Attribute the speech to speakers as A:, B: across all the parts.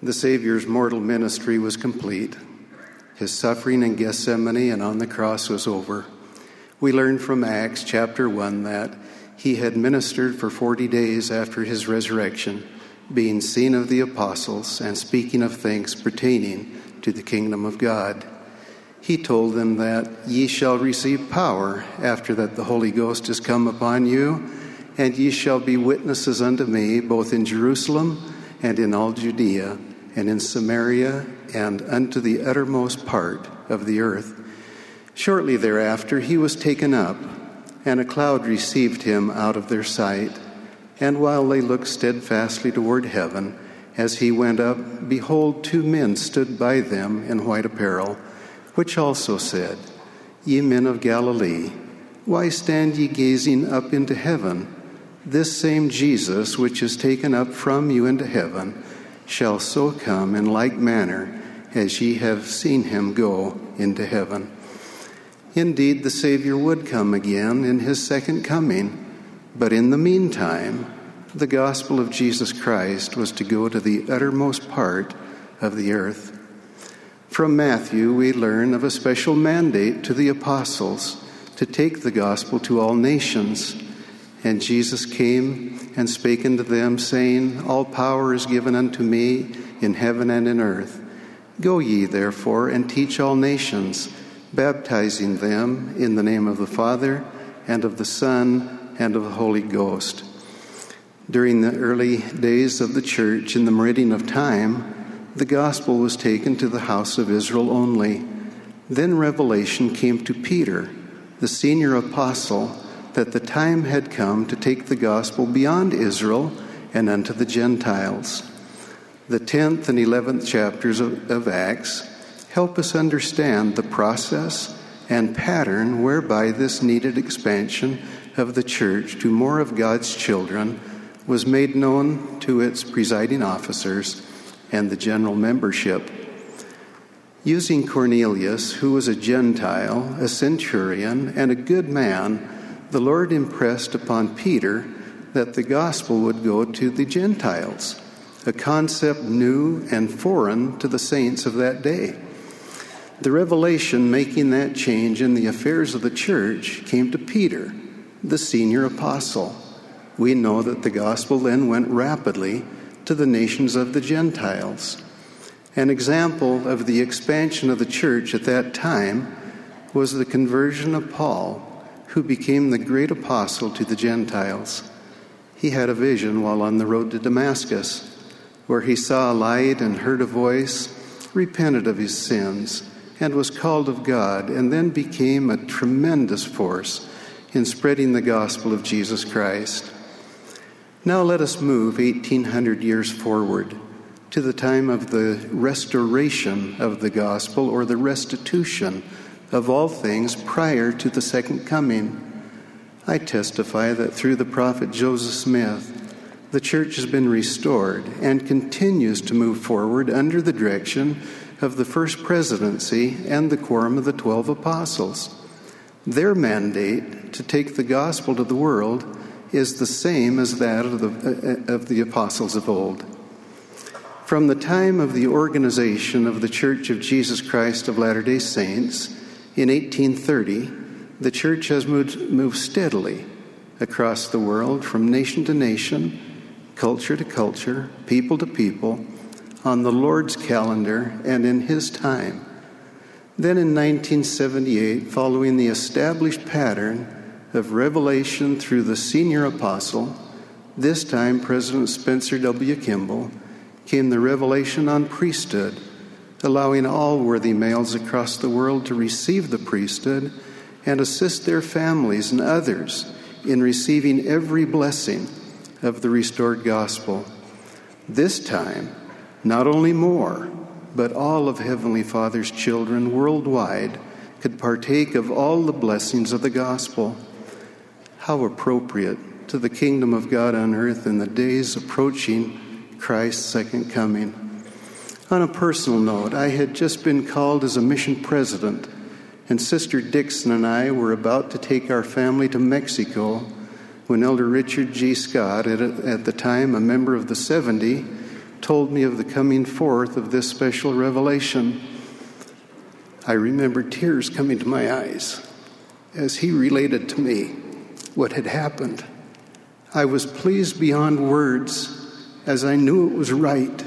A: The Savior's mortal ministry was complete. His suffering in Gethsemane and on the cross was over. We learn from Acts chapter 1 that he had ministered for 40 days after his resurrection, being seen of the apostles and speaking of things pertaining to the kingdom of God. He told them that ye shall receive power after that the Holy Ghost is come upon you, and ye shall be witnesses unto me both in Jerusalem and in all Judea and in Samaria and unto the uttermost part of the earth. Shortly thereafter, he was taken up, and a cloud received him out of their sight. And while they looked steadfastly toward heaven, as he went up, behold, two men stood by them in white apparel, which also said, Ye men of Galilee, why stand ye gazing up into heaven? This same Jesus, which is taken up from you into heaven, shall so come in like manner as ye have seen him go into heaven. Indeed, the Savior would come again in his second coming, but in the meantime, the gospel of Jesus Christ was to go to the uttermost part of the earth. From Matthew, we learn of a special mandate to the apostles to take the gospel to all nations. And Jesus came and spake unto them, saying, All power is given unto me in heaven and in earth. Go ye, therefore, and teach all nations, baptizing them in the name of the Father, and of the Son, and of the Holy Ghost. During the early days of the church, in the meridian of time, the gospel was taken to the house of Israel only. Then revelation came to Peter, the senior apostle that the time had come to take the gospel beyond Israel and unto the Gentiles. The 10th and 11th chapters of, of, Acts help us understand the process and pattern whereby this needed expansion of the church to more of God's children was made known to its presiding officers and the general membership. Using Cornelius, who was a Gentile, a centurion, and a good man, the Lord impressed upon Peter that the gospel would go to the Gentiles, a concept new and foreign to the saints of that day. The revelation making that change in the affairs of the church came to Peter, the senior apostle. We know that the gospel then went rapidly to the nations of the Gentiles. An example of the expansion of the church at that time was the conversion of Paul who became the great apostle to the Gentiles. He had a vision while on the road to Damascus, where he saw a light and heard a voice, repented of his sins, and was called of God, and then became a tremendous force in spreading the gospel of Jesus Christ. Now let us move 1800 years forward to the time of the restoration of the gospel or the restitution of all things prior to the second coming. I testify that through the prophet Joseph Smith, the church has been restored and continues to move forward under the direction of the first presidency and the quorum of the twelve apostles. Their mandate to take the gospel to the world is the same as that of the, uh, of the apostles of old. From the time of the organization of the Church of Jesus Christ of Latter day Saints, in 1830, the church has moved, moved steadily across the world from nation to nation, culture to culture, people to people, on the Lord's calendar and in His time. Then in 1978, following the established pattern of revelation through the senior apostle, this time President Spencer W. Kimball, came the revelation on priesthood allowing all worthy males across the world to receive the priesthood and assist their families and others in receiving every blessing of the restored gospel. This time, not only more, but all of Heavenly Father's children worldwide could partake of all the blessings of the gospel. How appropriate to the kingdom of God on earth in the days approaching Christ's second coming. On a personal note, I had just been called as a mission president, and Sister Dixon and I were about to take our family to Mexico when Elder Richard G. Scott, at, the time a member of the 70, told me of the coming forth of this special revelation, I remember tears coming to my eyes as he related to me what had happened. I was pleased beyond words as I knew it was right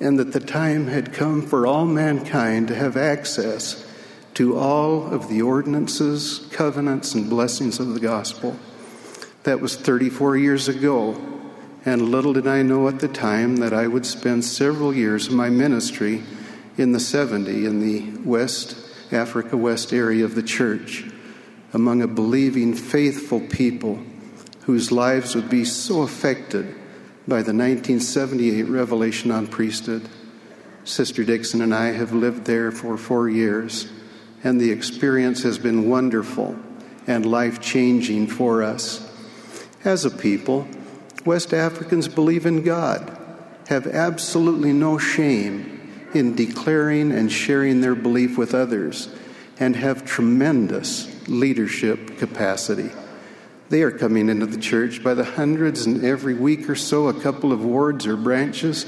A: and that the time had come for all mankind to have access to all of the ordinances, covenants, and blessings of the gospel. That was 34 years ago, and little did I know at the time that I would spend several years of my ministry in the 70 in the West Africa West area of the church among a believing, faithful people whose lives would be so affected by the 1978 revelation on priesthood. Sister Dixon and I have lived there for four years, and the experience has been wonderful and life changing for us. As a people, West Africans believe in God, have absolutely no shame in declaring and sharing their belief with others, and have tremendous leadership capacity. They are coming into the church by the hundreds, and every week or so, a couple of wards or branches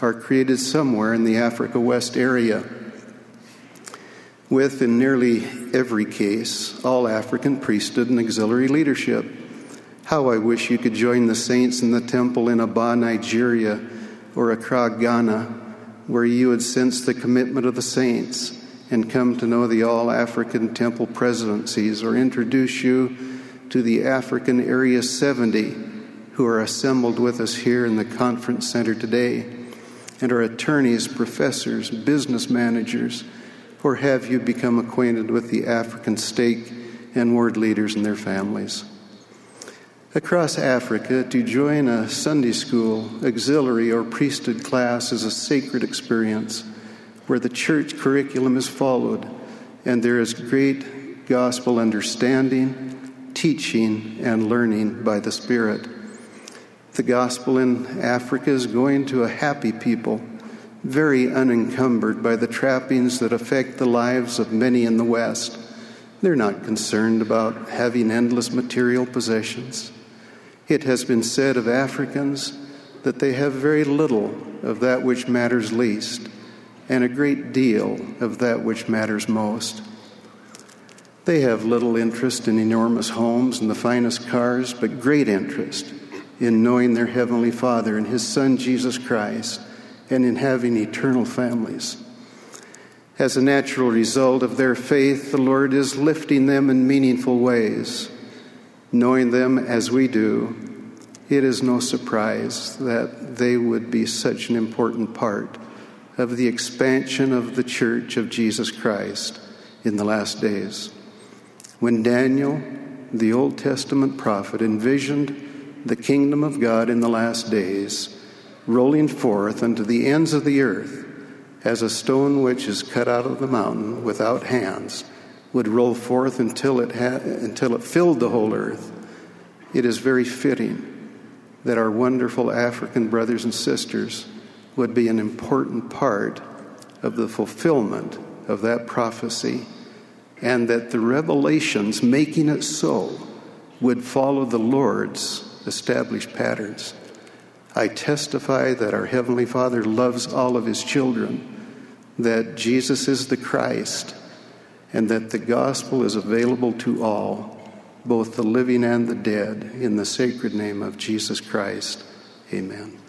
A: are created somewhere in the Africa West area. With, in nearly every case, all African priesthood and auxiliary leadership. How I wish you could join the saints in the temple in Aba, Nigeria, or Accra, Ghana, where you would sense the commitment of the saints and come to know the All African Temple presidencies or introduce you to the African Area 70 who are assembled with us here in the conference center today and our attorneys, professors, business managers, or have you become acquainted with the African stake and ward leaders and their families? Across Africa, to join a Sunday school, auxiliary, or priesthood class is a sacred experience where the church curriculum is followed and there is great gospel understanding, teaching, and learning by the Spirit. The gospel in Africa is going to a happy people, very unencumbered by the trappings that affect the lives of many in the West. They're not concerned about having endless material possessions. It has been said of Africans that they have very little of that which matters least and a great deal of that which matters most. They have little interest in enormous homes and the finest cars, but great interest in knowing their Heavenly Father and His Son Jesus Christ and in having eternal families. As a natural result of their faith, the Lord is lifting them in meaningful ways. Knowing them as we do, it is no surprise that they would be such an important part of the expansion of the church of Jesus Christ in the last days. When Daniel, the Old Testament prophet, envisioned the kingdom of God in the last days, rolling forth unto the ends of the earth, as a stone which is cut out of the mountain without hands would roll forth until it, ha- until it filled the whole earth. It is very fitting that our wonderful African brothers and sisters would be an important part of the fulfillment of that prophecy, and that the revelations making it so would follow the Lord's established patterns. I testify that our Heavenly Father loves all of His children, that Jesus is the Christ, and that the gospel is available to all, both the living and the dead, in the sacred name of Jesus Christ. Amen.